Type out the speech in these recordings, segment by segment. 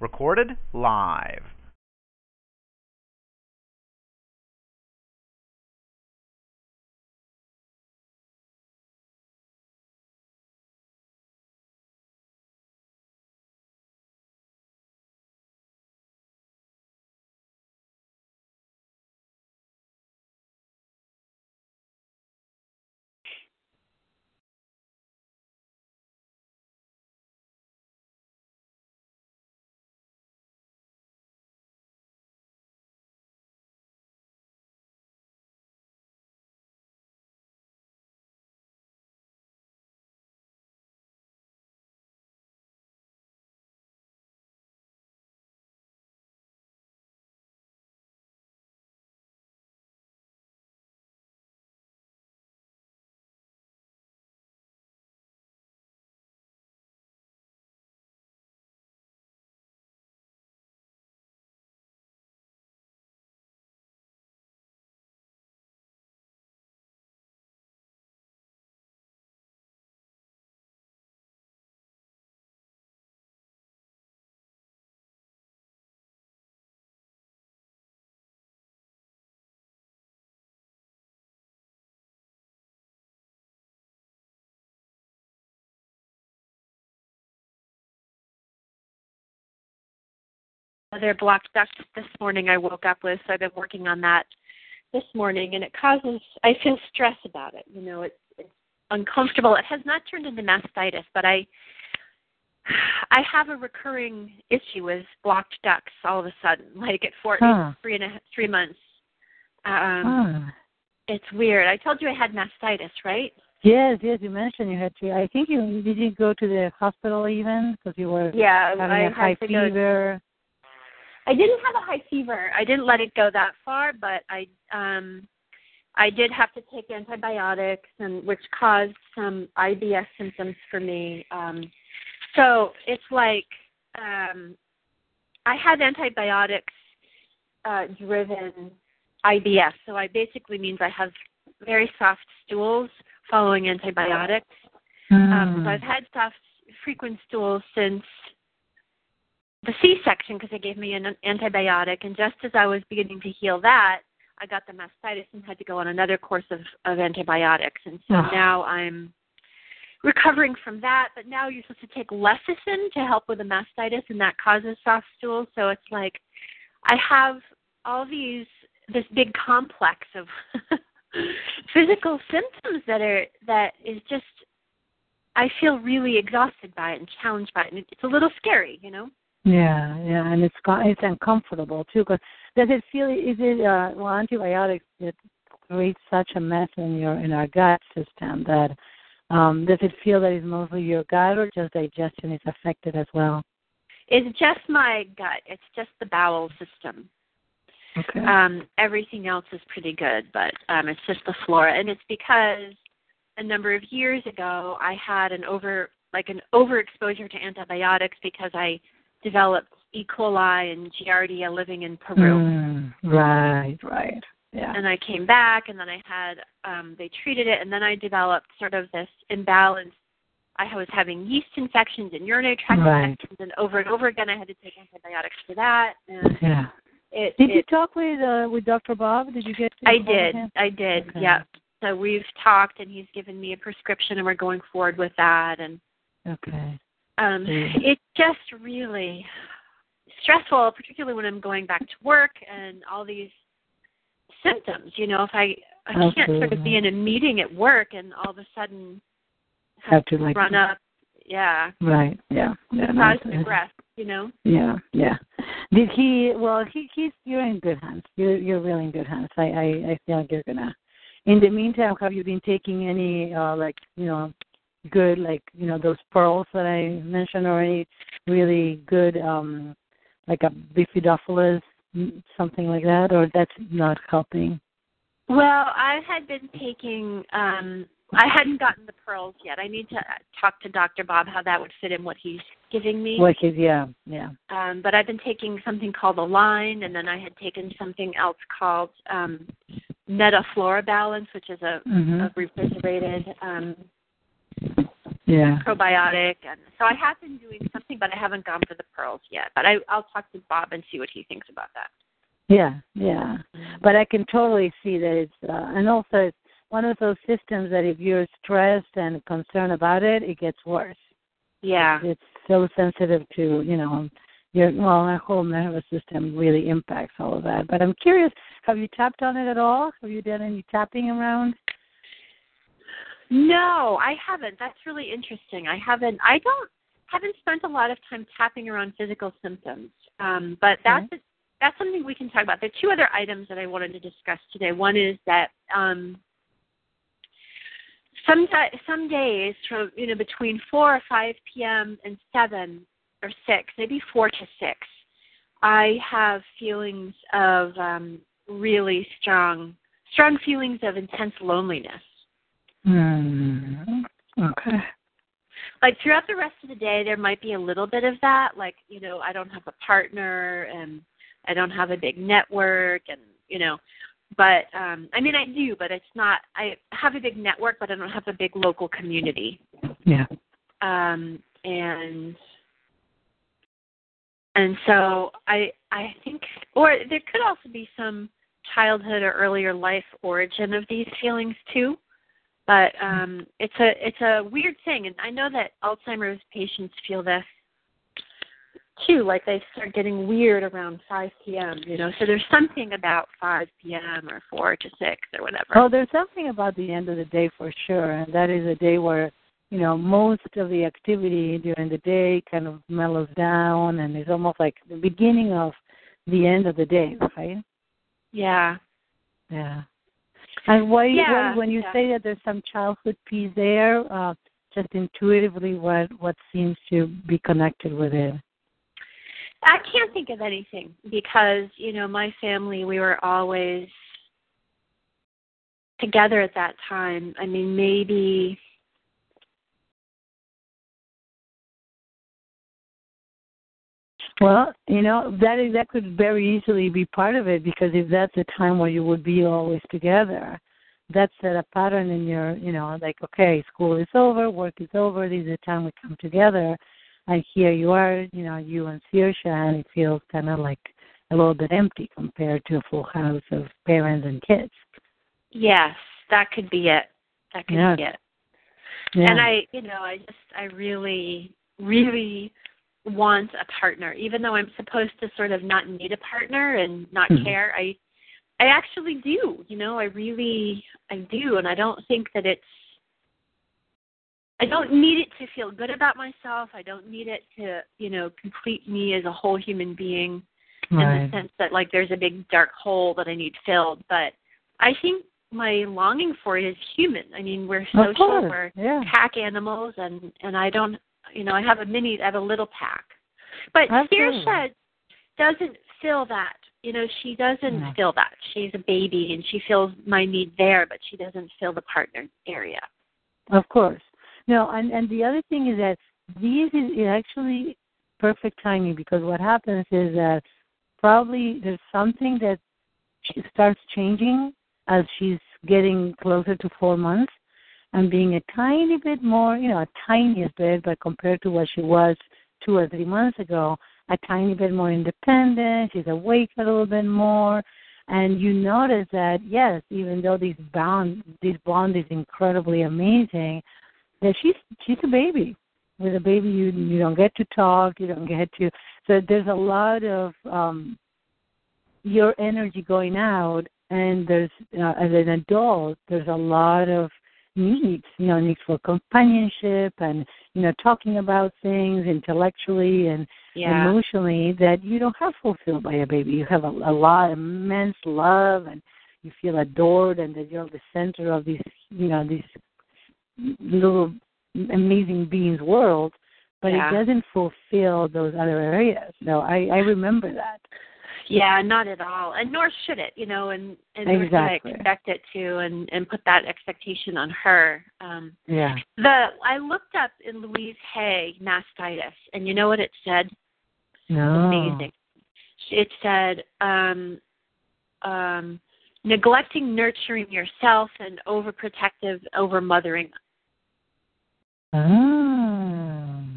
Recorded live. Other blocked duct this morning I woke up with, so I've been working on that this morning, and it causes I feel stress about it. You know, it's, it's uncomfortable. It has not turned into mastitis, but I I have a recurring issue with blocked ducts all of a sudden, like at four, Huh. three months. Um, Ah. It's weird. I told you I had mastitis, right? Yes, yes, you mentioned you had to. I think you did you go to the hospital even because you were Yeah, having I a high had to go. fever. I didn't have a high fever. I didn't let it go that far, but I um I did have to take antibiotics and which caused some IBS symptoms for me. Um so it's like um I had antibiotics uh driven IBS. So I basically means I have very soft stools following antibiotics. Um, Hmm. so I've had soft, frequent stools since the C-section because they gave me an antibiotic, and just as I was beginning to heal that, I got the mastitis and had to go on another course of, of antibiotics, and so Ah. now I'm recovering from that. But now you're supposed to take lecithin to help with the mastitis, and that causes soft stools. So it's like I have all these this big complex of physical symptoms that are that is just I feel really exhausted by it and challenged by it, and it's a little scary, you know. Yeah, yeah, and it's it's uncomfortable too. Cause does it feel? Is it uh, well antibiotics that creates such a mess in your in our gut system that um does it feel that it's mostly your gut or just digestion is affected as well? It's just my gut. It's just the bowel system. Okay. Um, everything else is pretty good, but um, it's just the flora, and it's because a number of years ago I had an over like an overexposure to antibiotics because I developed E. coli and Giardia living in Peru. Mm, right, right. Yeah. and I came back and then I had um they treated it and then I developed sort of this imbalance. I was having yeast infections and urinary tract Right. infections and over and over again I had to take antibiotics for that and Yeah. it, Did you talk with uh, with Dr. Bob? Did you get? to I did. I did. Okay. Yeah. So we've talked and he's given me a prescription and we're going forward with that and Okay. Um Mm. it's just really stressful particularly when i'm going back to work and all these symptoms you know if i i can't sort of be in a meeting at work and all of a sudden Have to like run up yeah Right. Yeah. Yeah. no, cause it's- breath you know Yeah, yeah. Did he? Well, he he's you're in good hands. You're you're really in good hands. I I I feel like you're gonna. In the meantime, have you been taking any uh like you know good like you know those pearls that I mentioned or any really good um like a bifidophilus mm, something like that or that's not helping. well i had been taking um i hadn't gotten the pearls yet i need to uh, talk to dr bob how that would fit in what he's giving me Like is yeah yeah um, but I've been taking something called Align, and then I had taken something else called um, Metaflora Balance, which is a, Mhm. a refrigerated um, yeah probiotic. And so I have been doing something, but I haven't gone for the pearls yet. But I, I'll talk to Bob and see what he thinks about that. Yeah, yeah. But I can totally see that it's, uh, and also it's one of those systems that if you're stressed and concerned about it, it gets worse. Yeah. It's so sensitive to, you know, your well, our whole nervous system really impacts all of that. But I'm curious, have you tapped on it at all? Have you done any tapping around? No, I haven't. That's really interesting. I haven't. I don't haven't spent a lot of time tapping around physical symptoms. Um, but that's Okay. that's something we can talk about. There are two other items that I wanted to discuss today. One is that um, some some days from you know between four or five p.m. and seven or six, maybe four to six, I have feelings of um, really strong strong feelings of intense loneliness. Hmm. Okay. like throughout the rest of the day there might be a little bit of that like you know i don't have a partner and i don't have a big network and you know but um i mean i do but it's not i have a big network but i don't have a big local community Yeah. um and and so i i think or there could also be some childhood or earlier life origin of these feelings too but um it's a it's a weird thing and i know that alzheimer's patients feel this too like they start getting weird around 5 p.m. you know so there's something about 5 p.m. or 4 to 6 or whatever Oh, there's something about the end of the day for sure, and that is a day where you know most of the activity during the day kind of mellows down, and it's almost like the beginning of the end of the day, right? yeah Yeah. And why, Yeah, why when you yeah. say that there's some childhood piece there, uh, just intuitively, what what seems to be connected with it? I can't think of anything because, you know, my family, we were always together at that time. I mean, maybe Well, you know that is that could very easily be part of it because if that's a time where you would be always together, that set a pattern in your, you know, like okay, school is over, work is over, this is the time we come together, and here you are, you know, you and Saoirse, and it feels kind of like a little bit empty compared to a full house of parents and kids. yes, that could be it. That could Yes. be it. Yeah. And I, you know, I just I really really want a partner even though I'm supposed to sort of not need a partner and not Mhm. care. I I actually do. You know, I really I do and I don't think that it's I don't need it to feel good about myself. I don't need it to, you know, complete me as a whole human being in the sense that like there's a big dark hole that I need filled. But I think my longing for it is human. I mean, we're social, we're Yeah. pack animals, and and I don't, you know, I have a mini, I have a little pack. But. Saoirse doesn't feel that. You know, she doesn't No. feel that. She's a baby, and she feels my need there, but she doesn't feel the partner area. Of course. No, and and the other thing is that this is is actually perfect timing because what happens is that probably there's something that she starts changing as she's getting closer to four months and being a tiny bit more, you know, a tiniest bit, but compared to what she was two or three months ago, a tiny bit more independent. She's awake a little bit more, and you notice that yes, even though this bond, this bond is incredibly amazing, that she's she's a baby. With a baby, you you don't get to talk, you don't get to. So there's a lot of um your energy going out, and there's uh, as an adult, there's a lot of needs, you know, needs for companionship and you know talking about things intellectually and Yeah. emotionally that you don't have fulfilled by a baby. You have a, a lot, immense love, and you feel adored, and that you're the center of this, you know, this little amazing being's world. But Yeah. it doesn't fulfill those other areas. So I, I remember that. Yeah, not at all, and nor should it, you know, and and nor should I Exactly. expect it to, and and put that expectation on her. Um, Yeah. the I looked up in Louise Hay mastitis, and you know what it said? No. Amazing. It said um, um, neglecting nurturing yourself and overprotective over mothering. Ah.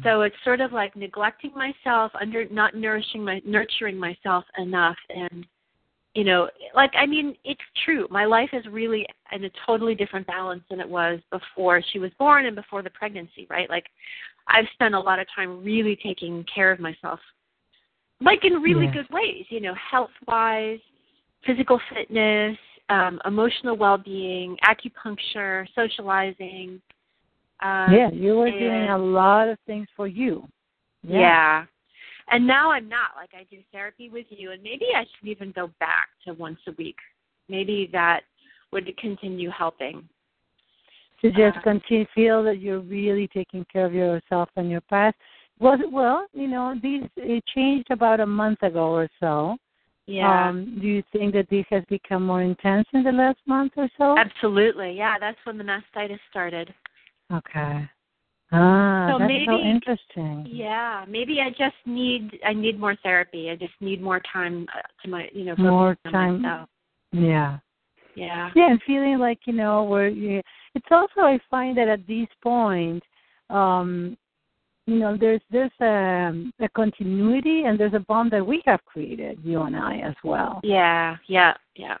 So it's sort of like neglecting myself, under not nourishing my nurturing myself enough and you know, like I mean, it's true. My life is really in a totally different balance than it was before she was born and before the pregnancy, right? Like I've spent a lot of time really taking care of myself. Like in really good ways, you know, health wise, physical fitness, um, emotional well being, acupuncture, socializing. Um, yeah, you were doing a lot of things for you. yeah. And now I'm not. Like I do therapy with you and maybe I should even go back to once a week. Maybe that would continue helping. to just Uh, continue feel that you're really taking care of yourself and your past. Was it well, you know, these it changed about a month ago or so. Yeah. Um, do you think that this has become more intense in the last month or so? Absolutely. Yeah, that's when the mastitis started. Okay. Ah, So that's so maybe- interesting. Yeah, maybe I just need I need more therapy. I just need more time uh, to my, you know, More time. myself. Yeah. Yeah. Yeah, and feeling like you know where you, it's also I find that at this point, um, you know, there's there's a, a continuity and there's a bond that we have created, you and I as well. Yeah, yeah, yeah.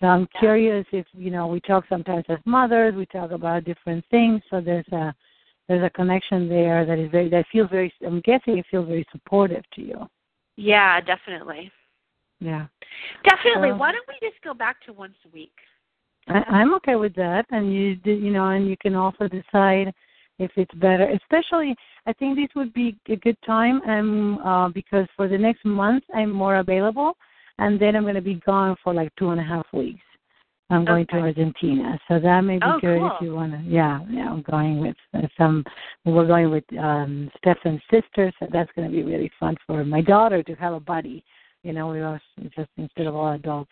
So I'm curious if you know we talk sometimes as mothers, we talk about different things. So there's a there's a connection there that is very that feels very. I'm guessing it feels very supportive to you. Yeah, definitely. Yeah, Definitely. Well- Why don't we just go back to once a week? I, I'm okay with that. And you you know, and you can also decide if it's better. Especially, I think this would be a good time. Um, uh, because for the next month I'm more available, and then I'm going to be gone for like two and a half weeks. I'm going to Argentina, so that may be Oh, good cool. if you want to. Yeah, yeah, I'm going with uh, some. We're going with um Stefan's sister, so that's going to be really fun for my daughter to have a buddy. You know, we are just instead of all adults.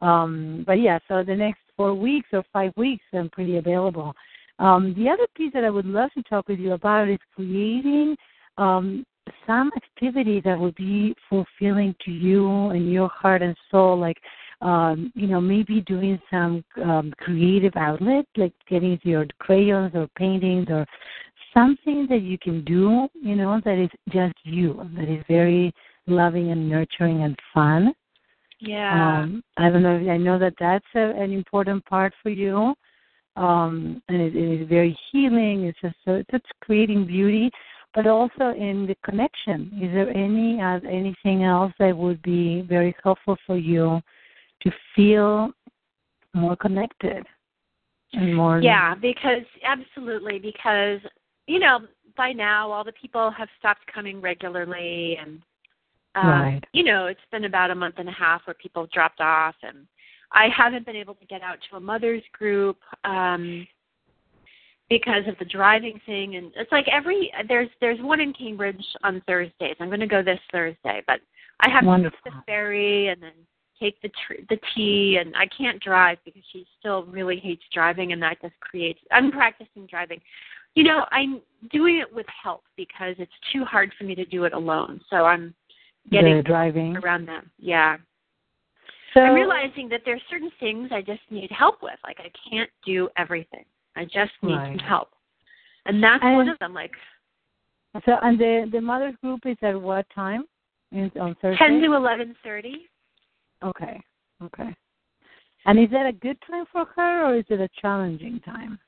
Um, but yeah, so the next four weeks or five weeks, I'm pretty available. Um, the other piece that I would love to talk with you about is creating um, some activity that would be fulfilling to you and your heart and soul, like um, you know, maybe doing some um, creative outlet, like getting your crayons or paintings or something that you can do, you know, that is just you, that is very loving and nurturing and fun. Yeah. Um, I don't know. I know that that's a, an important part for you, um, and it, it is very healing. It's just so it's creating beauty, but also in the connection. Is there any uh, anything else that would be very helpful for you to feel more connected and more? Yeah, because absolutely because you know by now all the people have stopped coming regularly and um, Right. you know it's been about a month and a half where people have dropped off and I haven't been able to get out to a mother's group um because of the driving thing and it's like every there's there's one in Cambridge on Thursdays. I'm going to go this Thursday, but I have Wonderful. to take the ferry and then take the tr- the T and I can't drive because she still really hates driving and that just creates I'm practicing driving. You know, I'm doing it with help because it's too hard for me to do it alone. So I'm getting the driving. around that. Yeah. So I'm realizing that there's certain things I just need help with. Like I can't do everything. I just need Right. some help. And that's And- one of them, like So and the the mother's group is at what time? Is on Thursday. ten to eleven thirty. Okay. Okay. And is that a good time for her or is it a challenging time?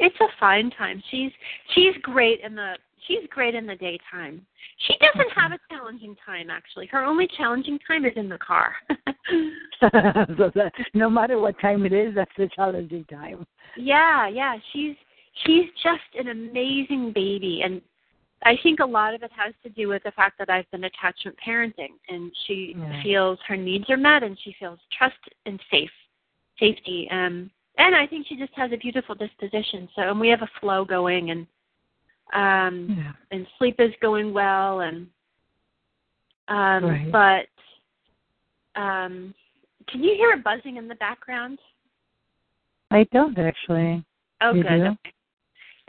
It's a fine time. She's she's great in the she's great in the daytime. She doesn't have a challenging time actually. Her only challenging time is in the car. so that no matter what time it is, that's a challenging time. yeah, yeah. She's she's just an amazing baby and I think a lot of it has to do with the fact that I've been attachment parenting and she Yeah. feels her needs are met and she feels trust and safe safety. Um and I think she just has a beautiful disposition. So and we have a flow going and um Yeah. and sleep is going well and um Right. but um can you hear a buzzing in the background? I don't actually. Oh You good. do? Okay.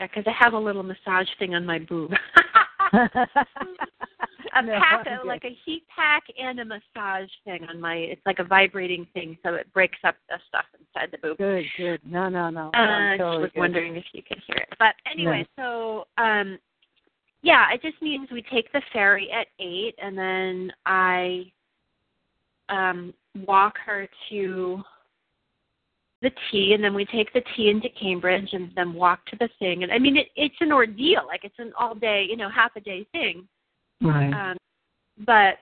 Yeah, because I have a little massage thing on my boob. a No, pack, a, like a heat pack, and a massage thing on my. It's like a vibrating thing, so it breaks up the stuff inside the boob. Good, good. No, no, no. Uh, I totally was good. wondering if you could hear it. But anyway, so um, yeah, it just means we take the ferry at eight, and then I um walk her to the T and then we take the T into Cambridge, and then walk to the thing. And I mean, it, it's an ordeal. Like it's an all day, you know, half a day thing. Right. Um, but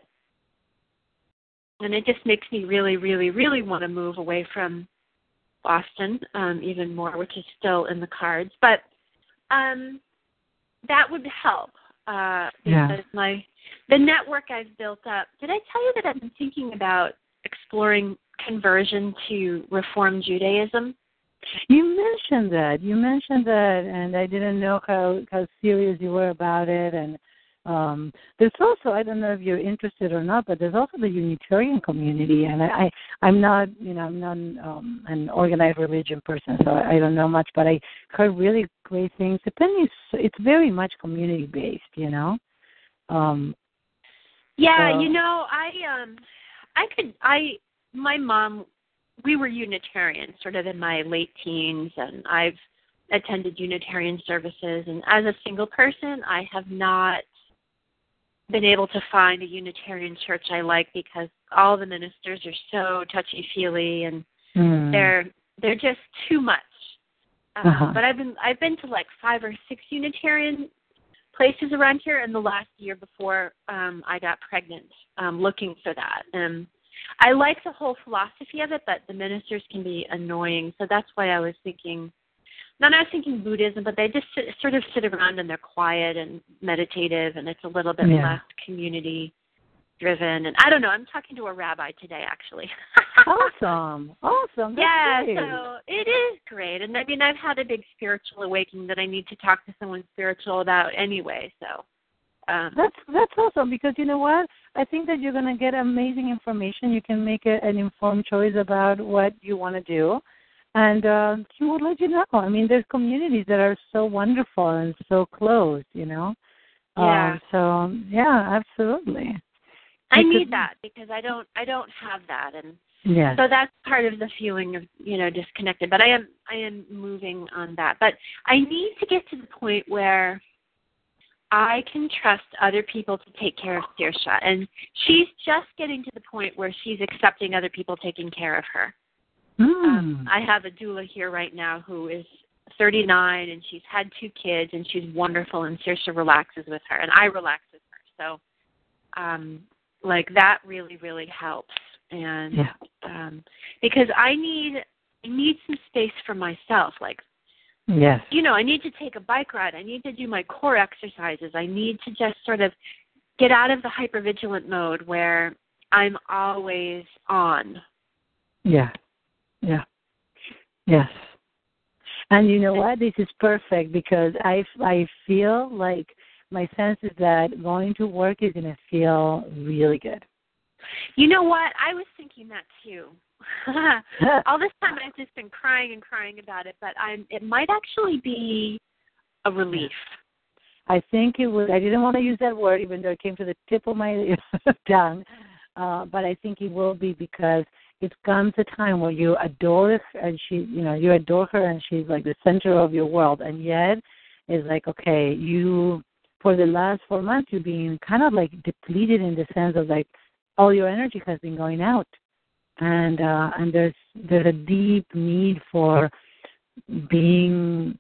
and it just makes me really, really, really want to move away from Boston um, even more, which is still in the cards. But um, that would help uh, Yeah. because my the network I've built up. Did I tell you that I've been thinking about exploring conversion to Reform Judaism? You mentioned that. You mentioned that, and I didn't know how how serious you were about it. And um there's also I don't know if you're interested or not, but there's also the Unitarian community, and I, I I'm not you know I'm not um, an organized religion person, so I, I don't know much, but I heard really great things. Depending, it's very much community based, you know. Um Yeah, So- you know, I um I could I my mom we were Unitarian sort of in my late teens and I've attended Unitarian services and as a single person I have not been able to find a Unitarian church I like because all the ministers are so touchy feely and hmm. they're they're just too much. Um, Uh-huh. But I've been I've been to like five or six Unitarian places around here in the last year before um I got pregnant, um, looking for that. And I like the whole philosophy of it, but the ministers can be annoying. So that's why I was thinking not I was thinking Buddhism, but they just sit, sort of sit around and they're quiet and meditative and it's a little bit Yeah. less community driven and I don't know, I'm talking to a rabbi today actually. awesome, awesome. That's yeah, great. so it is great. And I mean, I've had a big spiritual awakening that I need to talk to someone spiritual about anyway. So, um, That's that's awesome because you know what? I think that you're gonna get amazing information. You can make a, an informed choice about what you want to do, and uh, he will let you know. I mean, there's communities that are so wonderful and so close. You know. Yeah. Um, so yeah, absolutely. I Because- need that because I don't, I don't have that, and Yes. so that's part of the feeling of you know disconnected. But I am, I am moving on that. But I need to get to the point where I can trust other people to take care of Saoirse, and she's just getting to the point where she's accepting other people taking care of her. Um, Mm. I have a doula here right now who is 39 and she's had two kids and she's wonderful and Saoirse relaxes with her and I relax with her. So um like that really really helps and yeah. um because I need I need some space for myself like Yes. you know, I need to take a bike ride. I need to do my core exercises. I need to just sort of get out of the hypervigilant mode where I'm always on. Yeah. Yeah. Yes. And you know what? This is perfect because I I feel like my sense is that going to work is going to feel really good. You know what? I was thinking that too. All this time I've just been crying and crying about it, but I'm it might actually be a relief. I think it would. I didn't want to use that word, even though it came to the tip of my tongue. Uh, but I think it will be because it comes a time where you adore her, and she, you know, you adore her, and she's like the center of your world. And yet, it's like, okay, you, for the last four months, you've been kind of like depleted in the sense of like all your energy has been going out, and uh, and there's there's a deep need for being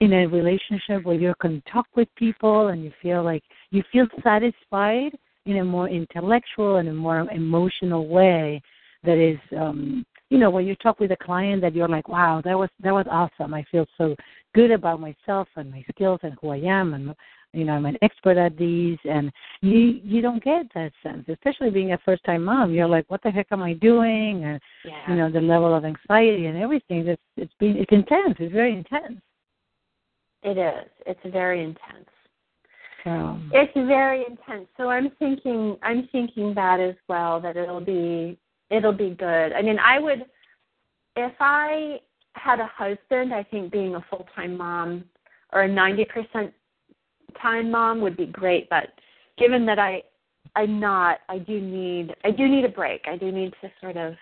in a relationship where you can talk with people and you feel like you feel satisfied in a more intellectual and a more emotional way that is um you know when you talk with a client that you're like wow that was that was awesome i feel so good about myself and my skills and who i am and you know i'm an expert at these and you you don't get that sense especially being a first time mom you're like what the heck am i doing and Yeah. you know the level of anxiety and everything that's it's been it's intense it's very intense it is. It's very intense. so It's very intense. So I'm thinking I'm thinking that as well that it'll be it'll be good. I mean, I would if I had a husband, I think being a full-time mom or a 90% time mom would be great, but given that I I'm not, I do need I do need a break. I do need to sort of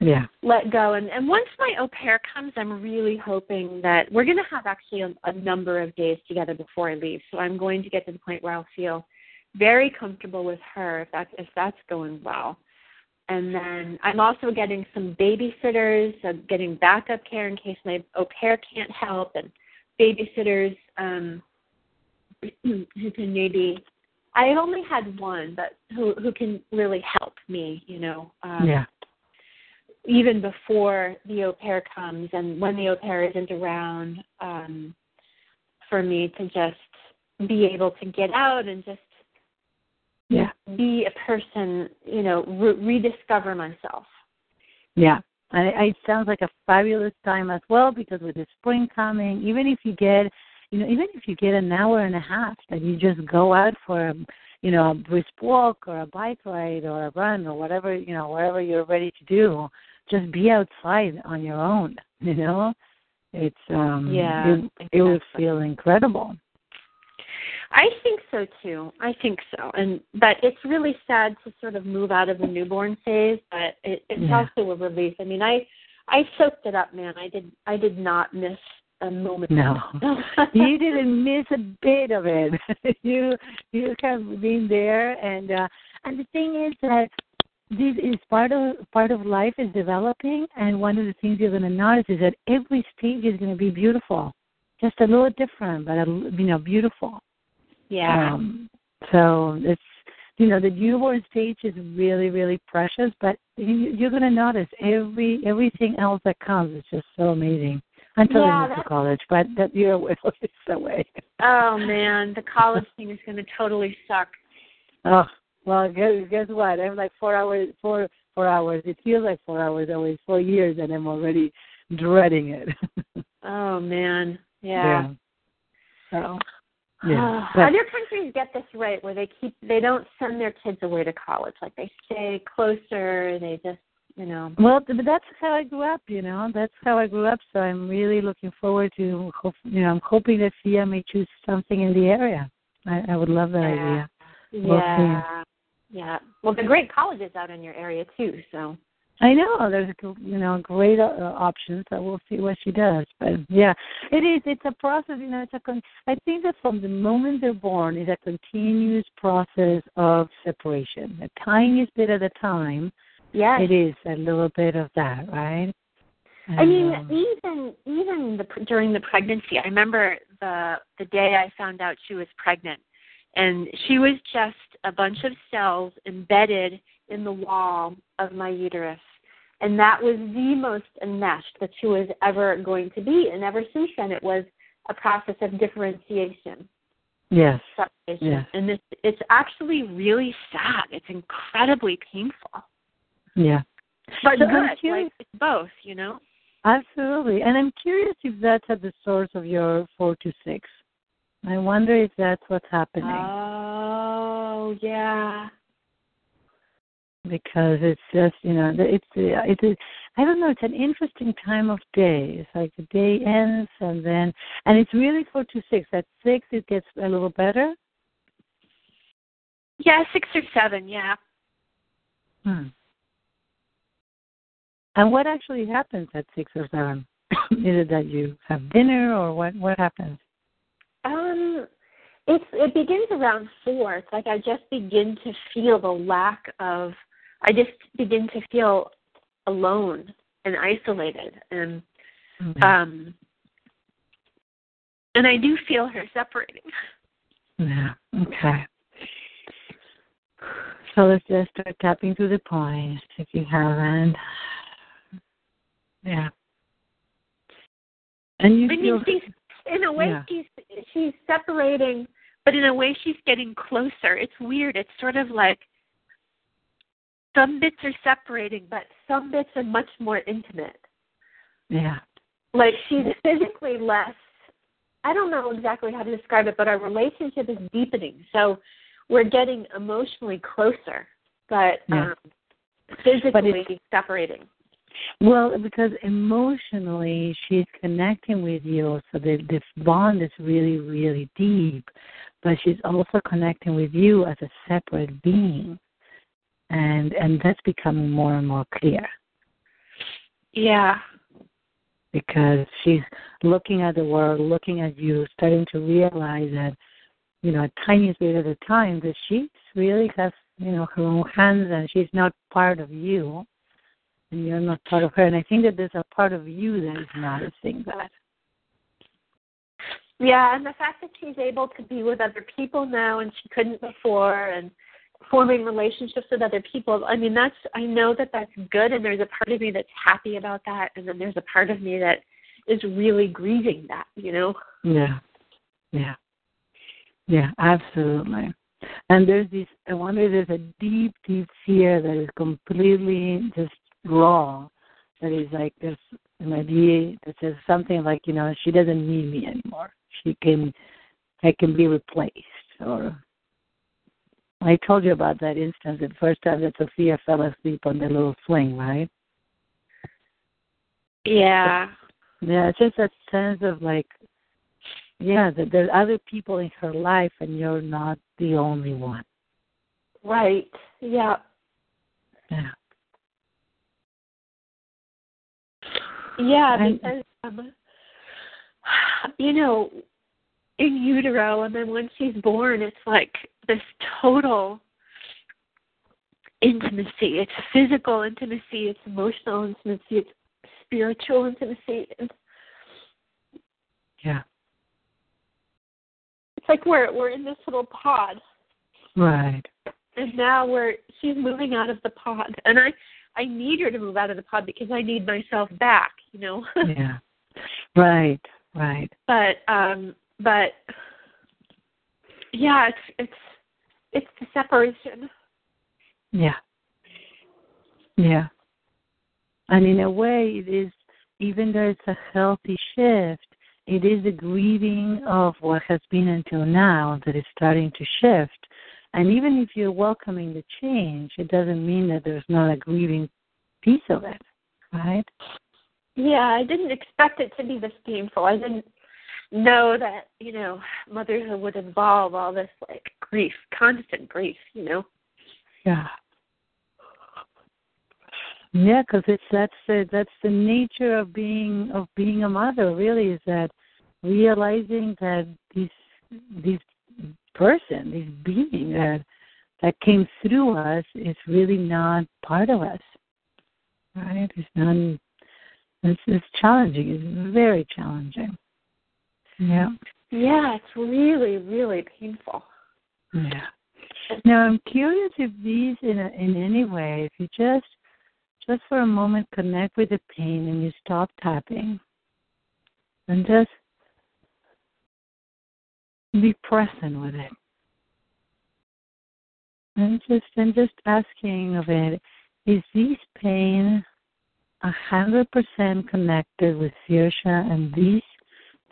Yeah. let go. And and once my au pair comes, I'm really hoping that we're going to have actually a, a number of days together before I leave. So I'm going to get to the point where I'll feel very comfortable with her if that's if that's going well. And then I'm also getting some babysitters, so getting backup care in case my au pair can't help, and babysitters um, who can maybe. I only had one, but who who can really help me, you know. Um, yeah. Even before the au pair comes, and when the au pair isn't around, um, for me to just be able to get out and just. Be a person, you know, re- rediscover myself. Yeah. And it, it sounds like a fabulous time as well because with the spring coming, even if you get, you know, even if you get an hour and a half that you just go out for, a, you know, a brisk walk or a bike ride or a run or whatever, you know, whatever you're ready to do, just be outside on your own. You know, it's um, Yeah, it, it would feel incredible. I think so too. I think so, and but it's really sad to sort of move out of the newborn phase, but it, it's Yeah. also a relief. I mean, I I soaked it up, man. I did I did not miss a moment. No. you didn't miss a bit of it. you you have been there and uh and the thing is that this is part of part of life is developing and one of the things you're gonna notice is that every stage is gonna be beautiful. Just a little different but a, you know, beautiful. yeah. Um so it's you know, the newborn stage is really, really precious, but you, you're going to notice every everything else that comes is just so amazing until Yeah, you move to college. But that you're away, it's away. oh man, the college thing is going to totally suck. Oh well, guess, guess what? I'm like four hours, four four hours. It feels like four hours away, four years, and I'm already dreading it. Oh man, yeah. So yeah, Uh, other countries get this right where they keep they don't send their kids away to college. Like they stay closer. They just you know. Well, but that's how I grew up. You know, that's how I grew up. So I'm really looking forward to. You know, I'm hoping that Sia may choose something in the area. I, I would love that Yeah. idea. We'll Yeah. Yeah. Well, the great colleges out in your area too. So. I know there's you know great uh, options. So we'll see what she does. But yeah, it is. It's a process. You know, it's a. Con- I think that from the moment they're born is a continuous process of separation. The tiniest bit at a time. Yeah, It is a little bit of that, right? I mean, um, even even the, during the pregnancy, I remember the the day I found out she was pregnant, and she was just a bunch of cells embedded in the wall of my uterus, and that was the most enmeshed that she was ever going to be. And ever since then, it was a process of differentiation, yes. separation, Yes. and this it's actually really sad. It's incredibly painful, Yeah. but So I'm good. curious- Like it's both, you know. Absolutely. And I'm curious if that's at the source of your four to six. I wonder if that's what's happening. Oh yeah. Because it's just you know it's uh, it's a, I don't know it's an interesting time of day. It's like the day ends and then and it's really four to six. At six it gets a little better. Yeah, six or seven, yeah. Hmm. And what actually happens at six or seven? Is it that you have dinner or what? What happens? Um it's it begins around four. It's like I just begin to feel the lack of I just begin to feel alone and isolated and Mhm. um and I do feel her separating. Yeah. Okay. So let's just start tapping through the points if you haven't. Yeah. And you I feel mean she's in a way Yeah. she's she's separating but in a way she's getting closer. It's weird. It's sort of like some bits are separating, but some bits are much more intimate. yeah. like she's physically less I don't know exactly how to describe it, but our relationship is deepening. So we're getting emotionally closer, but Yeah. um, physically But separating. Well, because emotionally she's connecting with you, so the the bond is really, really deep. But she's also connecting with you as a separate being, and and that's becoming more and more clear. Yeah. Because she's looking at the world, looking at you, starting to realize that, you know, a tiniest bit at a time that she really has, you know, her own hands and she's not part of you and you're not part of her. And I think that there's a part of you that is noticing that. Yeah, and the fact that she's able to be with other people now and she couldn't before and forming relationships with other people. I mean, that's I know that that's good and there's a part of me that's happy about that and then there's a part of me that is really grieving that, you know. Yeah. Yeah. Yeah, absolutely. And there's this I wonder if there's a deep, deep fear that is completely just raw that is like there's an idea that says something like, you know, she doesn't need me anymore she can I can be replaced or I told you about that instance the first time that Sophia fell asleep on the little swing, right? Yeah. Yeah, it's just that sense of like yeah, that there's other people in her life and you're not the only one. Right. Yeah. Yeah. Yeah, because um, you know, in utero, and then when she's born, it's like this total intimacy. It's physical intimacy, it's emotional intimacy, it's spiritual intimacy. It's, yeah. It's like we're we're in this little pod. Right. And now we're she's moving out of the pod. And I I need her to move out of the pod because I need myself back, you know. yeah. Right. Right. But um but yeah, it's it's it's the separation. Yeah. Yeah. And in a way it is even though it's a healthy shift, it is a grieving of what has been until now that is starting to shift. And even if you're welcoming the change, it doesn't mean that there's not a grieving piece of it, right? Yeah, I didn't expect it to be this painful. I didn't know that, you know, motherhood would involve all this like grief, constant grief, you know. Yeah. Yeah, because it's that's the that's the nature of being of being a mother. Really, is that realizing that this this person, this being that that came through us is really not part of us. Right? It's not it's, it's challenging. It's very challenging. Yeah. Yeah, it's really, really painful. Yeah. Now I'm curious if these, in a, in any way, if you just, just for a moment, connect with the pain and you stop tapping, and just be present with it, and just and just asking of it, is this pain a hundred percent connected with Saoirse and this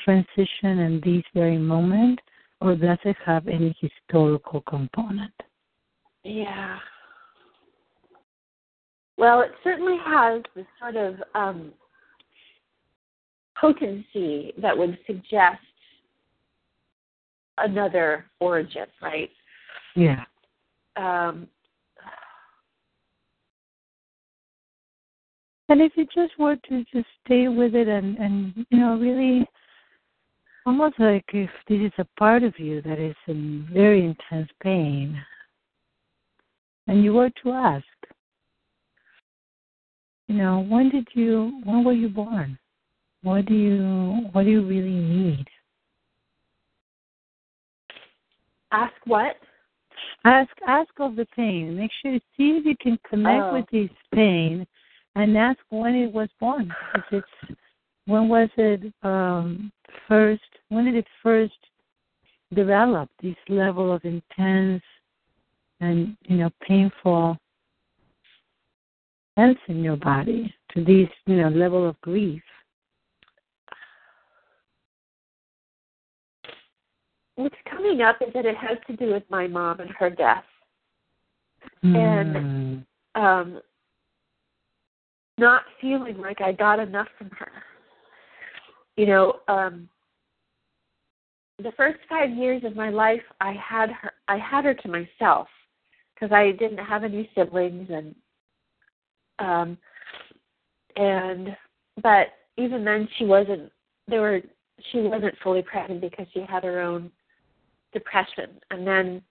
transition in this very moment, or does it have any historical component? Yeah. Well, it certainly has the sort of um, potency that would suggest another origin, right? Yeah. Um, And if you just were to just stay with it and, and you know, really almost like if this is a part of you that is in very intense pain, and you were to ask, you know, when did you, when were you born? What do you, what do you really need? Ask what? Ask, ask of the pain. Make sure, see if you can connect oh. with this pain and ask when it was born. If it's when was it um, first? When did it first develop this level of intense and you know painful sense in your body to this you know level of grief? What's coming up is that it has to do with my mom and her death. Mm. And um not feeling like I got enough from her. You know, um the first 5 years of my life I had her I had her to myself because I didn't have any siblings and um and but even then she wasn't there were she wasn't fully pregnant because she had her own depression. And then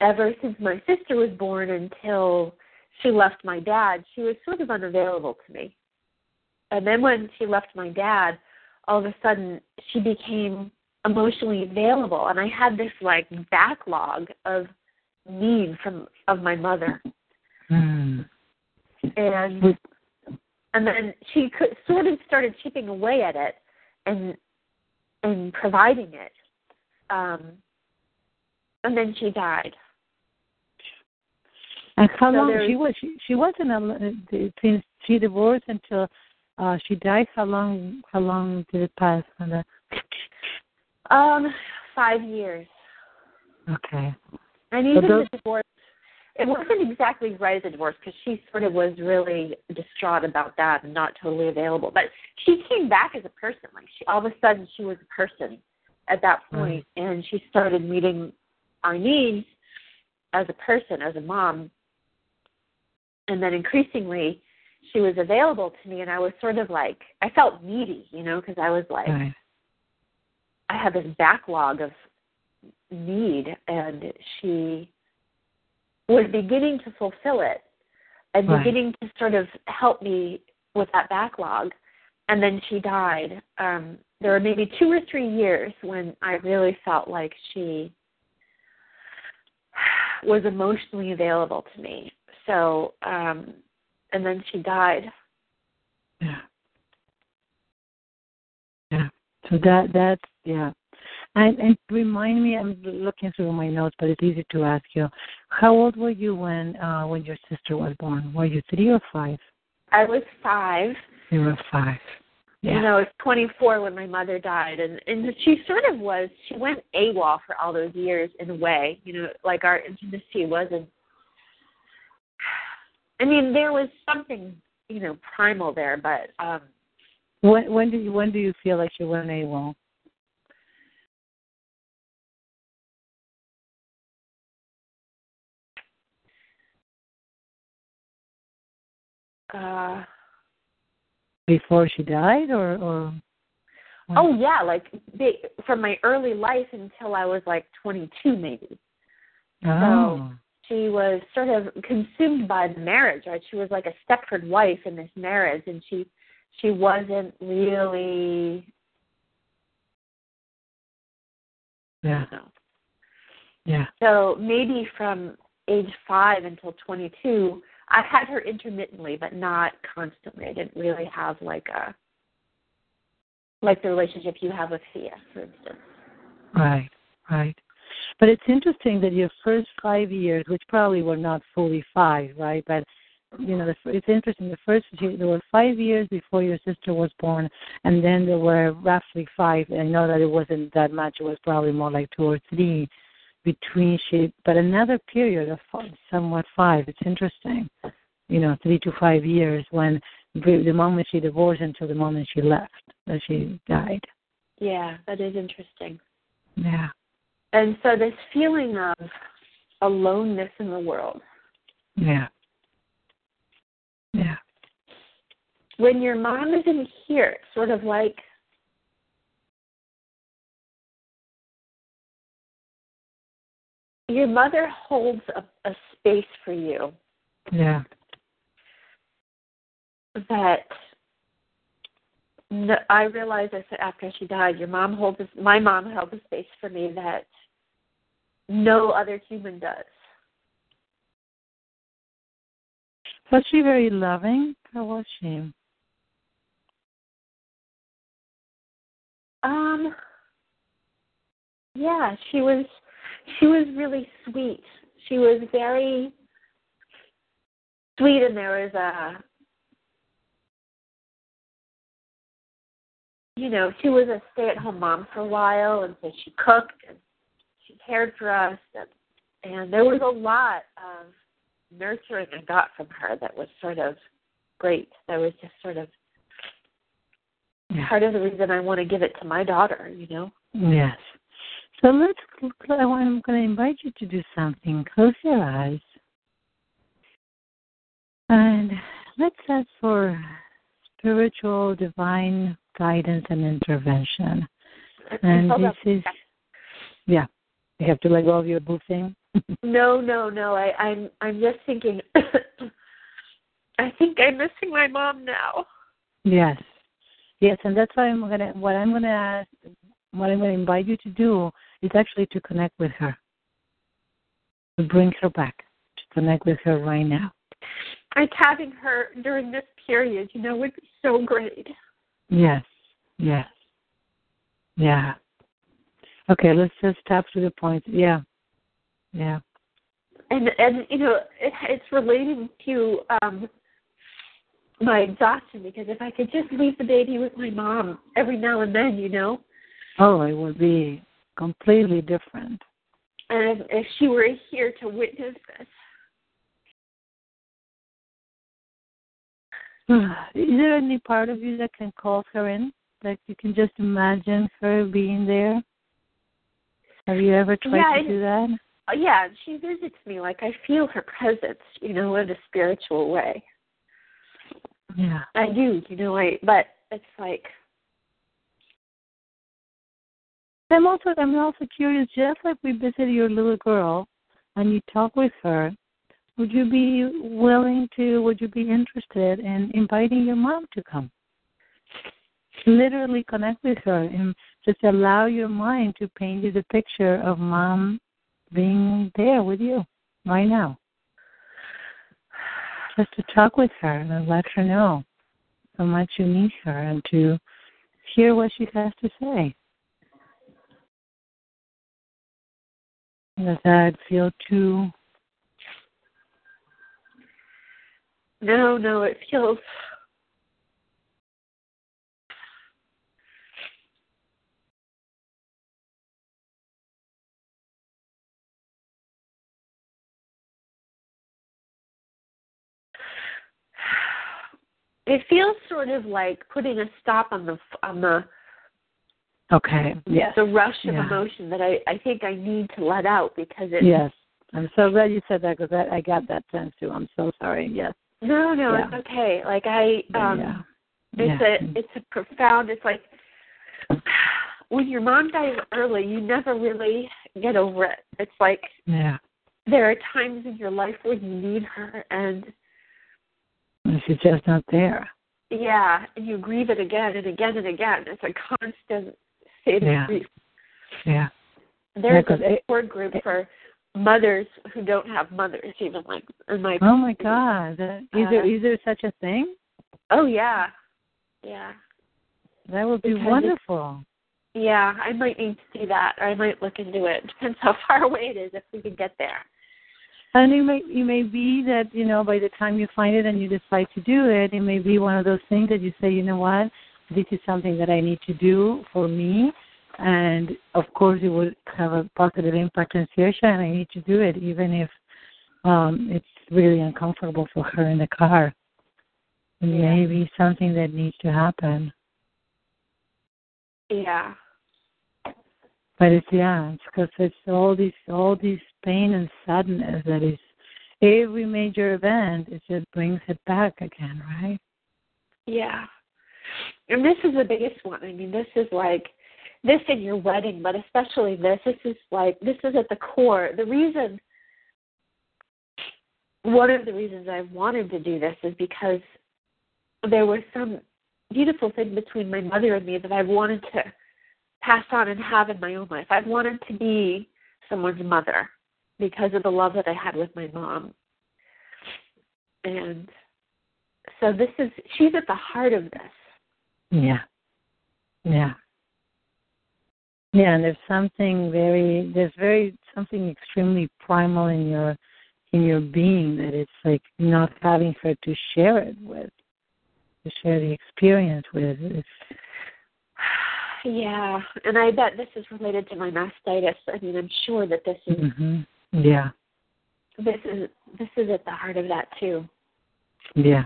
ever since my sister was born until she left my dad she was sort of unavailable to me. And then when she left my dad all of a sudden she became emotionally available and i had this like backlog of need from of my mother Mm. and and then she could, sort of started chipping away at it and and providing it um and then she died And how So long she was? She, she wasn't a, since she divorced until uh she died. How long? How long did it pass? On the, um five years okay. and even those- the divorce it wasn't exactly right as a divorce because she sort of was really distraught about that and not totally available but she came back as a person like she all of a sudden she was a person at that point and she started meeting our needs as a person as a mom and then increasingly she was available to me and i was sort of like i felt needy you know because i was like Right. I had this backlog of need, and she was beginning to fulfill it and Right. beginning to sort of help me with that backlog. And then she died. Um, there were maybe two or three years when I really felt like she was emotionally available to me. So, um, and then she died. Yeah. Yeah. So that that's yeah. And and remind me, I'm looking through my notes, but it's easy to ask you. How old were you when uh when your sister was born? Were you three or five? I was five. You were five. Yeah. You know, I was 24 when my mother died, and and she sort of was. She went AWOL for all those years in a way. You know, like our intimacy wasn't. I mean, there was something you know primal there, but um when when do you when do you feel like you went AWOL? uh Before she died, or or? oh yeah, like they, from my early life until I was like 22 maybe. Oh. She was sort of consumed by the marriage right she was like a stepford wife in this marriage and she she wasn't really yeah. Yeah. so maybe from age five until twenty two i had her intermittently but not constantly i didn't really have like a like the relationship you have with Thea, for instance. Right. Right. But it's interesting that your first five years, which probably were not fully five, right? But you know, the, it's interesting. The first there were five years before your sister was born, and then there were roughly five. I know that it wasn't that much; it was probably more like two or three between she. But another period of somewhat five. It's interesting, you know, three to five years when the moment she divorced until the moment she left, that she died. Yeah, that is interesting. Yeah. And so this feeling of aloneness in the world. Yeah. Yeah. When your mom isn't here, it's sort of like your mother holds a, a space for you Yeah. that I realized I said after she died, your mom holds a, my mom held a space for me that no other human does. Was she very loving? How was she? Um yeah, she was she was really sweet. She was very sweet and there was a you know, she was a stay at home mom for a while and so she cooked and cared for us and and there was a lot of nurturing I got from her that was sort of great. That was just sort of part of the reason I want to give it to my daughter, you know. Yes. So let's. I'm going to invite you to do something. Close your eyes, and let's ask for spiritual divine guidance and intervention. And this is yeah. You have to let go of your boo thing. No, no, no. I, I'm I'm just thinking. I think I'm missing my mom now. Yes. Yes, and that's why I'm gonna what I'm gonna ask what I'm gonna invite you to do is actually to connect with her. To bring her back. To connect with her right now. Like having her during this period, you know, would be so great. Yes. Yes. Yeah. Okay, let's just tap to the point. Yeah. Yeah. And and you know, it, it's relating to um my exhaustion because if I could just leave the baby with my mom every now and then, you know, Oh, it would be completely different. and if, if she were here to witness this, Is there any part of you that can call her in? Like you can just imagine her being there? Have you ever tried Yeah, to do that? uh, yeah, she visits me. Like I feel her presence, you know, in a spiritual way. Yeah. I do, you know, I but it's like I'm also I'm also curious, just like we visited your little girl and you talk with her, would you be willing to would you be interested in inviting your mom to come? Literally connect with her and just allow your mind to paint you the picture of mom being there with you right now. Just to talk with her and let her know how much you need her and to hear what she has to say. Does that feel too no, no, it feels it feels sort of like putting a stop on the on the okay? Yes. the rush of Yeah. emotion that I I think I need to let out because it Yes. I'm so glad you said that because I, I got that sense too. I'm so sorry. Yes. no no Yeah. it's okay like I um yeah. it's a it's a profound it's like when your mom dies early you never really get over it it's like yeah. there are times in your life where you need her and She's just not there. yeah and you grieve it again and again and again it's a constant state of Yeah. grief Yeah. there's 'cause a it- support group for mothers who don't have mothers even like in my Oh my God. That, is there Uh, is there such a thing? oh yeah yeah That would be because wonderful. yeah i might need to see that or i might look into it depends how far away it is if we can get there And it may it may be that you know by the time you find it and you decide to do it, it may be one of those things that you say, you know what, this is something that I need to do for me, and of course it would have a positive impact on Saoirse, and I need to do it even if um it's really uncomfortable for her in the car. It Yeah. may be something that needs to happen. yeah But it's yeah, it's because it's all these all these pain and sadness that is every major event. It just brings it back again, right? Yeah. And this is the biggest one. I mean, this is like this in your wedding, but especially this. This is like this is at the core. The reason one of the reasons I wanted to do this is because there was some beautiful thing between my mother and me that I wanted to pass on and have in my own life. I wanted to be someone's mother because of the love that I had with my mom. And so this is she's at the heart of this. Yeah. Yeah. Yeah, and there's something very there's very something extremely primal in your in your being that it's like not having her to share it with, to share the experience with. It's Yeah, and I bet this is related to my mastitis. I mean, I'm sure that this is hmm yeah. this is this is at the heart of that too. Yeah.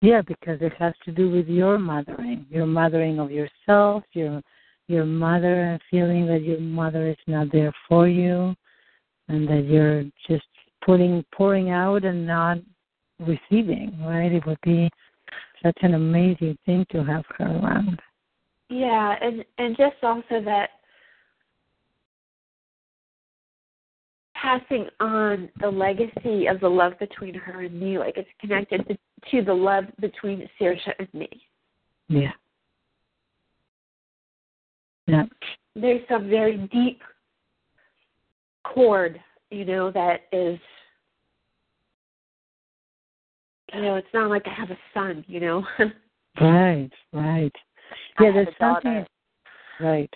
Yeah, because it has to do with your mothering, your mothering of yourself, your your mother and feeling that your mother is not there for you and that you're just putting pouring out and not receiving, right? It would be such an amazing thing to have her around. Yeah, and and just also that passing on the legacy of the love between her and me, like it's connected to, to the love between Saoirse and me. Yeah. Yeah. There's some very deep chord, you know, that is you know, it's not like I have a son, you know. right, right. I Yeah, there's something right.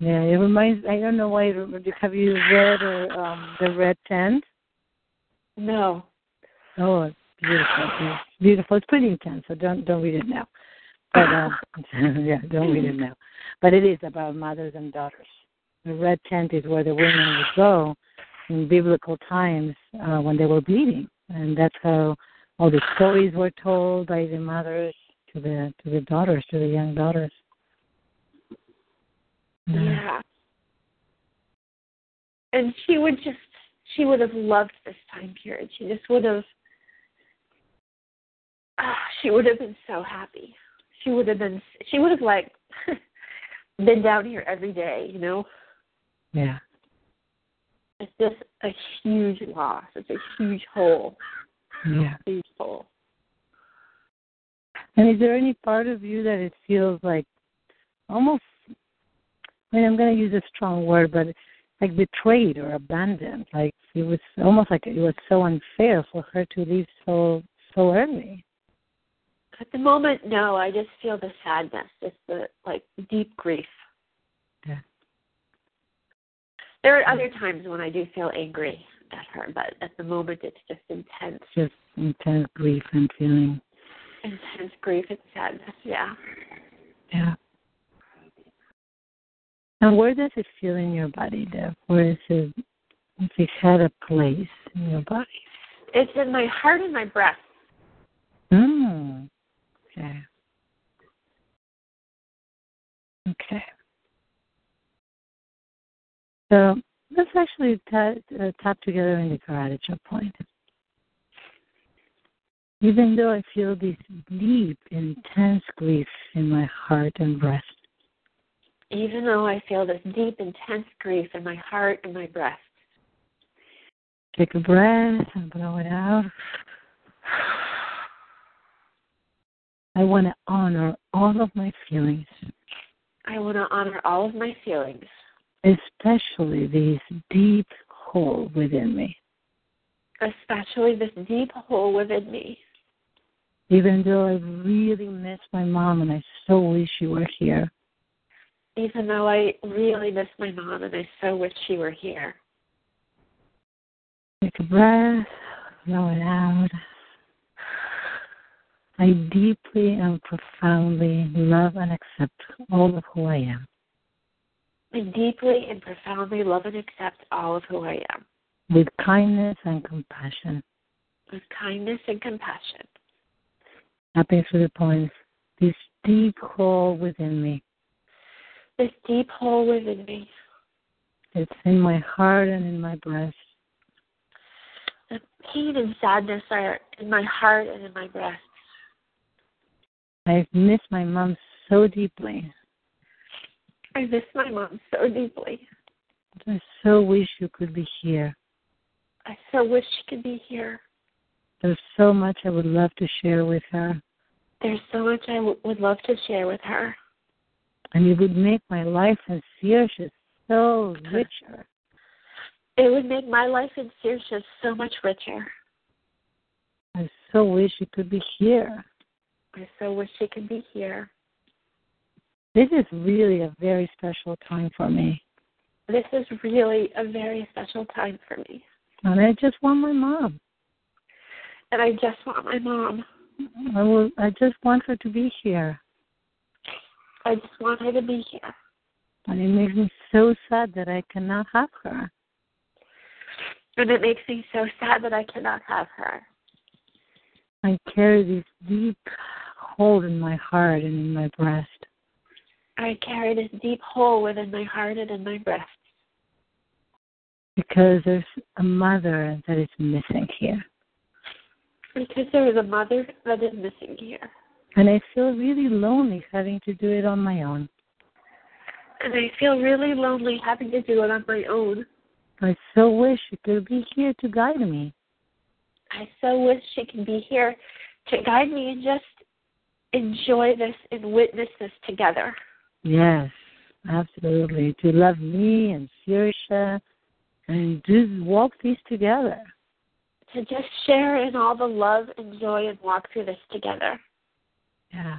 Yeah, it reminds. I don't know why. it Have you read uh, um, the Red Tent? No. Oh, it's beautiful. It's beautiful. It's pretty intense, so don't don't read it now. But uh, yeah, don't read it now. But it is about mothers and daughters. The red tent is where the women would go in biblical times uh, when they were bleeding, and that's how all the stories were told by the mothers to the to the daughters, to the young daughters. Yeah. And she would just she would have loved this time period. She just would have ah, she would have been so happy. She would have been she would have like been down here every day, you know. Yeah. It's just a huge loss. It's a huge hole. Yeah. Huge hole. And is there any part of you that it feels like almost, I mean, I'm going to use a strong word, but like betrayed or abandoned? Like it was almost like it was so unfair for her to leave so so early. At the moment, no, I just feel the sadness, just the like deep grief. Yeah. There are other times when I do feel angry at her, but at the moment it's just intense, Just intense grief and feeling. intense grief and sadness. Yeah. Yeah. And where does it feel in your body, Deb? Where is it? If it had a place in your body. It's in my heart and my breast. Mm. Okay. Okay. So let's actually ta- uh, tap together in the karate chop point. Even though I feel this deep, intense grief in my heart and breast, Even though I feel this deep, intense grief in my heart and my breast. take a breath and blow it out. I want to honor all of my feelings, I want to honor all of my feelings, especially this deep hole within me. especially this deep hole within me. Even though I really miss my mom and I so wish you were here, Even though I really miss my mom and I so wish she were here. take a breath, blow it out. I deeply and profoundly love and accept all of who I am. I deeply and profoundly love and accept all of who I am with kindness and compassion. with kindness and compassion. Tapping through the points, this deep hole within me. This deep hole within me, It's in my heart and in my breast. the pain and sadness are in my heart and in my breast. I've missed my mom so deeply. I miss my mom so deeply. I so wish you could be here. I so wish she could be here. There's so much I would love to share with her, There's so much I w- would love to share with her. And it would make my life and Saoirse so richer. It would make my life in Saoirse so much richer. I so wish you could be here. I so wish she could be here. This is really a very special time for me, This is really a very special time for me. and I just want my mom. And I just want my mom. I will. I just want her to be here, I just want her to be here. and it makes me so sad that I cannot have her. And it makes me so sad that I cannot have her. I carry this deep hole in my heart and in my breast. I carry this deep hole within my heart and in my breast because there's a mother that is missing here. Because there is a mother that is missing here. And I feel really lonely having to do it on my own. And I feel really lonely having to do it on my own. I so wish she could be here to guide me. I so wish she could be here to guide me and just enjoy this and witness this together. Yes, absolutely. To love me and Saoirse and just walk these together. To just share in all the love and joy and walk through this together. Yeah.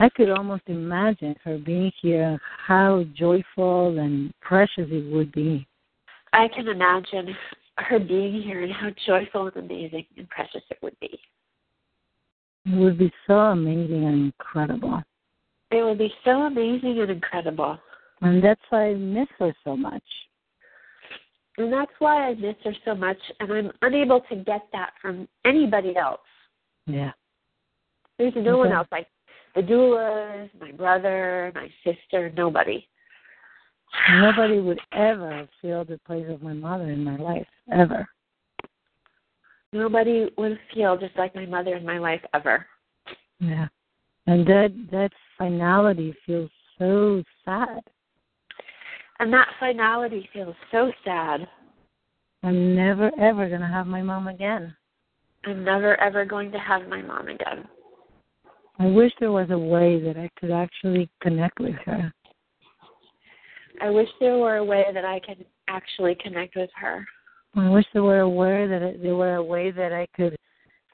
I could almost imagine her being here, how joyful and precious it would be. I can imagine her being here and how joyful and amazing and precious it would be. It would be so amazing and incredible. It would be so amazing and incredible. And that's why I miss her so much. And that's why I miss her so much, and I'm unable to get that from anybody else. Yeah. There's no okay. one else. Like the doulas, my brother, my sister, nobody. Nobody would ever feel the place of my mother in my life, ever. Nobody would feel just like my mother in my life ever. Yeah. And that that finality feels so sad. And that finality feels so sad. I'm never ever gonna have my mom again. I'm never ever going to have my mom again. I wish there was a way that I could actually connect with her. I wish there were a way that I could actually connect with her. I wish there were a way that there were a way that I could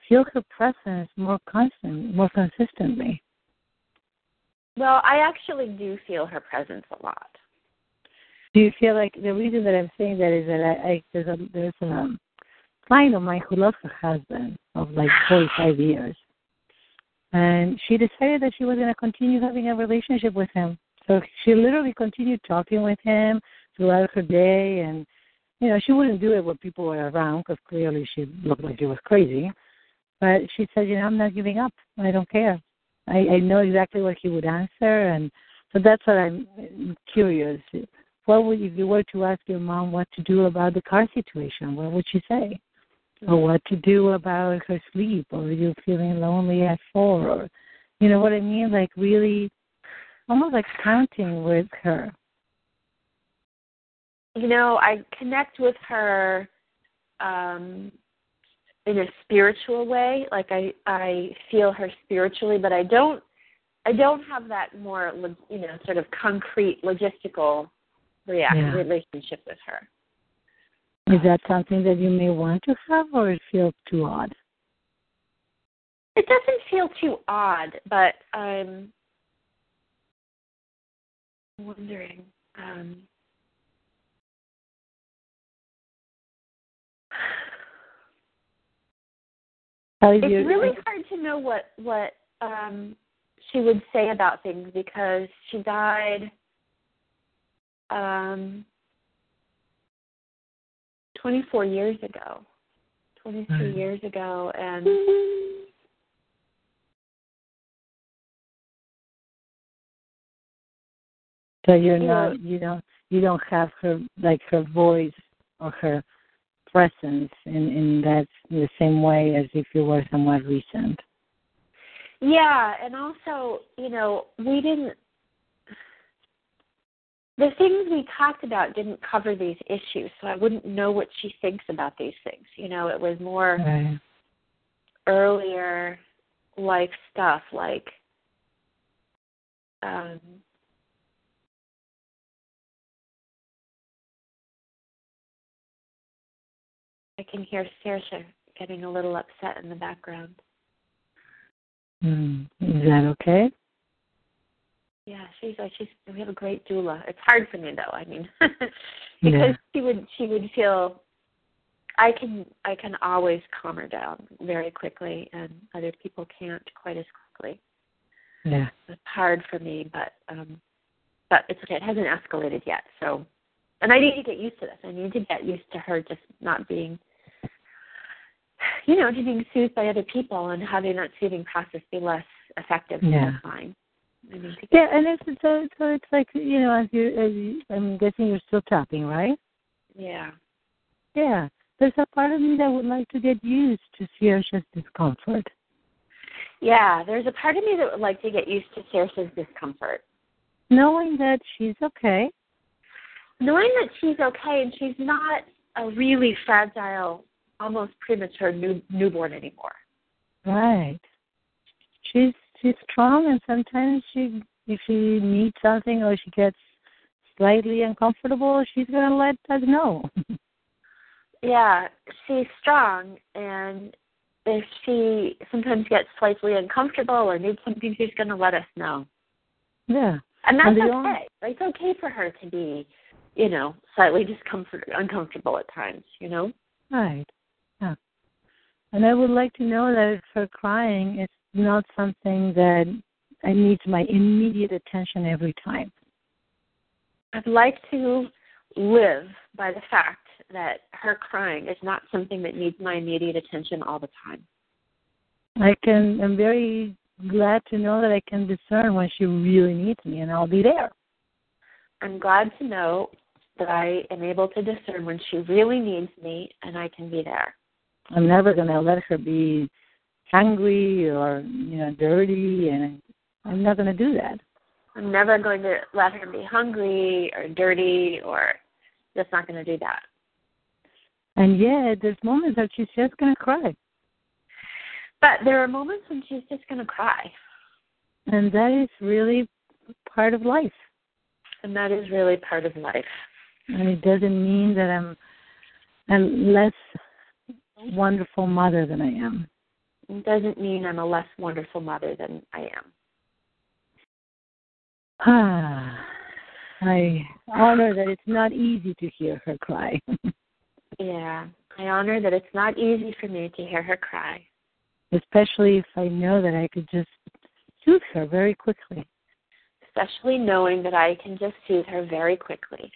feel her presence more constant, more consistently. Well, I actually do feel her presence a lot. Do you feel like the reason that I'm saying that is that I, I there's a there's a client of mine who lost her husband of like 45 years, and she decided that she was going to continue having a relationship with him. So she literally continued talking with him throughout her day, and you know she wouldn't do it when people were around because clearly she looked like she was crazy. But she said, you know, I'm not giving up. I don't care. I, I know exactly what he would answer, and so that's what I'm curious. What would if you were to ask your mom what to do about the car situation? What would she say? Or what to do about her sleep or you're feeling lonely at four or you know what I mean? Like really almost like counting with her. You know, I connect with her um in a spiritual way. Like I I feel her spiritually, but I don't I don't have that more you know sort of concrete logistical react yeah. relationship with her. Is that something that you may want to have, or it feels too odd? It doesn't feel too odd, but I'm wondering. Um, it's really hard to know what what um, she would say about things because she died um, 24 years ago. 22 mm. years ago and So you're not you don't you don't have her like her voice or her presence in in that the same way as if you were somewhat recent. Yeah, and also, you know, we didn't the things we talked about didn't cover these issues, so I wouldn't know what she thinks about these things. You know, it was more right. earlier life stuff like um I can hear Saoirse getting a little upset in the background. Mm. Is that okay? Yeah, she's like she's we have a great doula. It's hard for me though. I mean, because yeah. she would she would feel I can I can always calm her down very quickly, and other people can't quite as quickly. Yeah, it's hard for me, but um, but it's okay. It hasn't escalated yet, so and I need to get used to this. I need to get used to her just not being, you know, to being soothed by other people and having that soothing process be less effective. Yeah. Fine. Yeah, and it's so so it's like you know as you as you, I'm guessing you're still tapping, right? Yeah. Yeah. there's a part of me that would like to get used to Saoirse's discomfort. Yeah, there's a part of me that would like to get used to Saoirse's discomfort. Knowing that she's okay. Knowing that she's okay and she's not a really fragile, almost premature new, newborn anymore. Right. She's she's strong and sometimes she if she needs something or she gets slightly uncomfortable, she's gonna let us know. yeah, she's strong and if she sometimes gets slightly uncomfortable or needs something, she's going to let us know. Yeah. And that's And okay. only- It's okay for her to be, you know, slightly discomfort, uncomfortable at times, you know? Right. Yeah. And I would like to know that if her crying is not something that I needs my immediate attention every time. I'd like to live by the fact that her crying is not something that needs my immediate attention all the time. I can I'm very glad to know that I can discern when she really needs me and I'll be there. I'm glad to know that I am able to discern when she really needs me and I can be there. I'm never gonna let her be hungry or, you know, dirty and I'm not gonna do that. I'm never going to let her be hungry or dirty or just not going to do that. And yet there's moments that she's just gonna cry. But there are moments when she's just going to cry, And that is really part of life. and that is really part of life. And it doesn't mean that I'm a less wonderful mother than I am. It doesn't mean I'm a less wonderful mother than I am. Ah, I honor that it's not easy to hear her cry. Yeah, I honor that it's not easy for me to hear her cry, Especially if I know that I could just soothe her very quickly. especially knowing that I can just soothe her very quickly.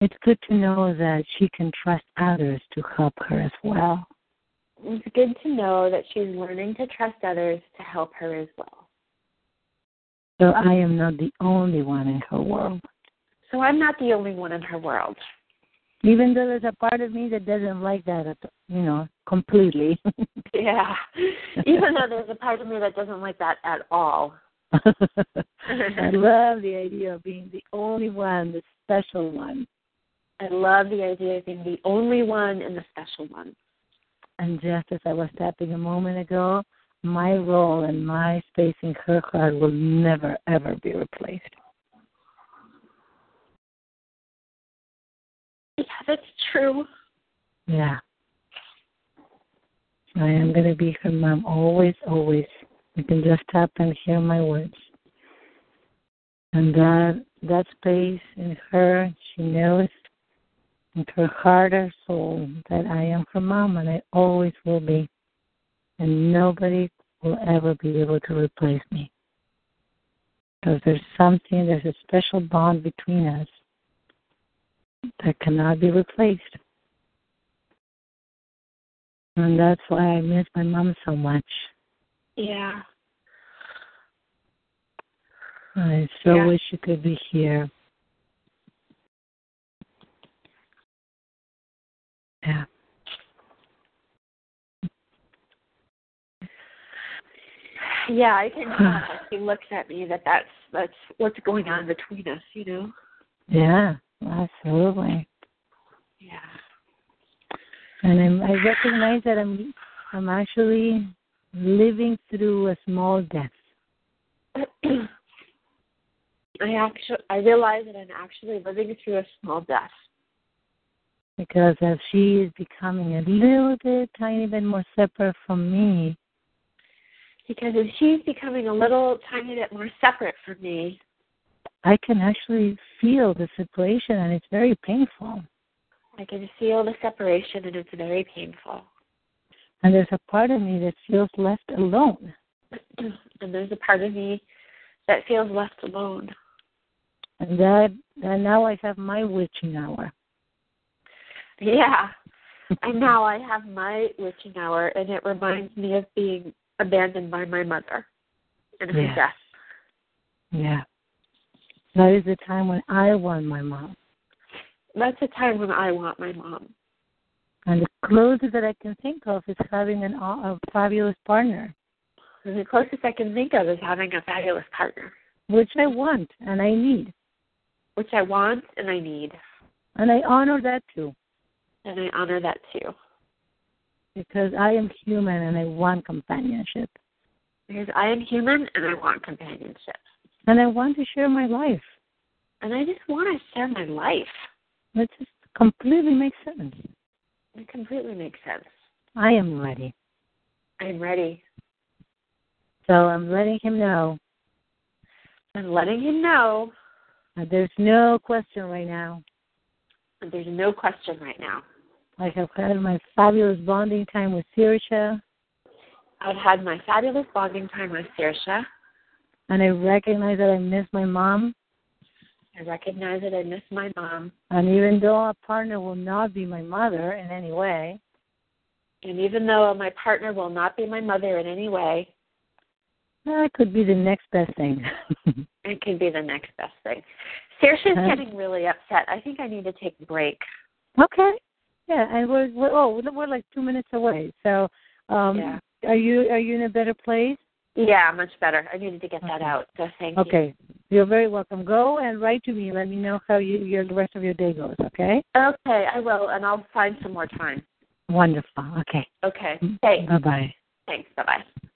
It's good to know that she can trust others to help her as well. It's good to know that she's learning to trust others to help her as well. So I am not the only one in her world. So I'm not the only one in her world. Even though there's a part of me that doesn't like that, at- you know, completely. Yeah. Even though there's a part of me that doesn't like that at all. I love the idea of being the only one, the special one. I love the idea of being the only one and the special one. And just as I was tapping a moment ago, my role and my space in her heart will never, ever be replaced. Yeah, that's true. Yeah. I am going to be her mom always, always. You can just tap and hear my words. And that that space in her, she knows in her heart or soul that I am her mom and I always will be. And nobody will ever be able to replace me. Because there's something, there's a special bond between us that cannot be replaced. And that's why I miss my mom so much. Yeah. I so Yeah. wish you could be here. Yeah. Yeah, I can tell she looks at me that that's that's what's going on between us, you know. Yeah, absolutely. Yeah. And I'm, I recognize that I'm I'm actually living through a small death. I actually I realize that I'm actually living through a small death. Because as she is becoming a little bit, tiny bit more separate from me, Because if she's becoming a little tiny bit more separate from me, I can actually feel the separation, and it's very painful. I can feel the separation and it's very painful. And there's a part of me that feels left alone. and there's a part of me that feels left alone. And that and now I have my witching hour. Yeah. and now I have my witching hour and it reminds me of being abandoned by my mother and her Yeah. death. Yeah. That is the time when I want my mom. That's a time when I want my mom. And the closest that I can think of is having an, uh, a fabulous partner. And the closest I can think of is having a fabulous partner, which I want and I need. Which I want and I need. And I honor that too. And I honor that too. Because I am human and I want companionship. Because I am human and I want companionship. And I want to share my life. And I just want to share my life. It just completely makes sense. It completely makes sense. I am ready. I'm ready. So I'm letting him know. I'm letting him know. There's no question right now. There's no question right now. I have had my fabulous bonding time with Saoirse. I've had my fabulous bonding time with Saoirse. And I recognize that I miss my mom. I recognize that I miss my mom. And even though a partner will not be my mother in any way. And even though my partner will not be my mother in any way. That could be the next best thing. it could be the next best thing. Saoirse's uh, getting really upset. I think I need to take a break. Okay. Yeah, and we're, we're oh we're like two minutes away. So, um, yeah. are you are you in a better place? Yeah, much better. I needed to get that out. So thank okay. you. Okay. You're very welcome. Go and write to me. Let me know how you your the rest of your day goes. Okay. Okay, I will, and I'll find some more time. Wonderful. Okay. Okay. Thanks. Bye bye. Thanks. Bye bye.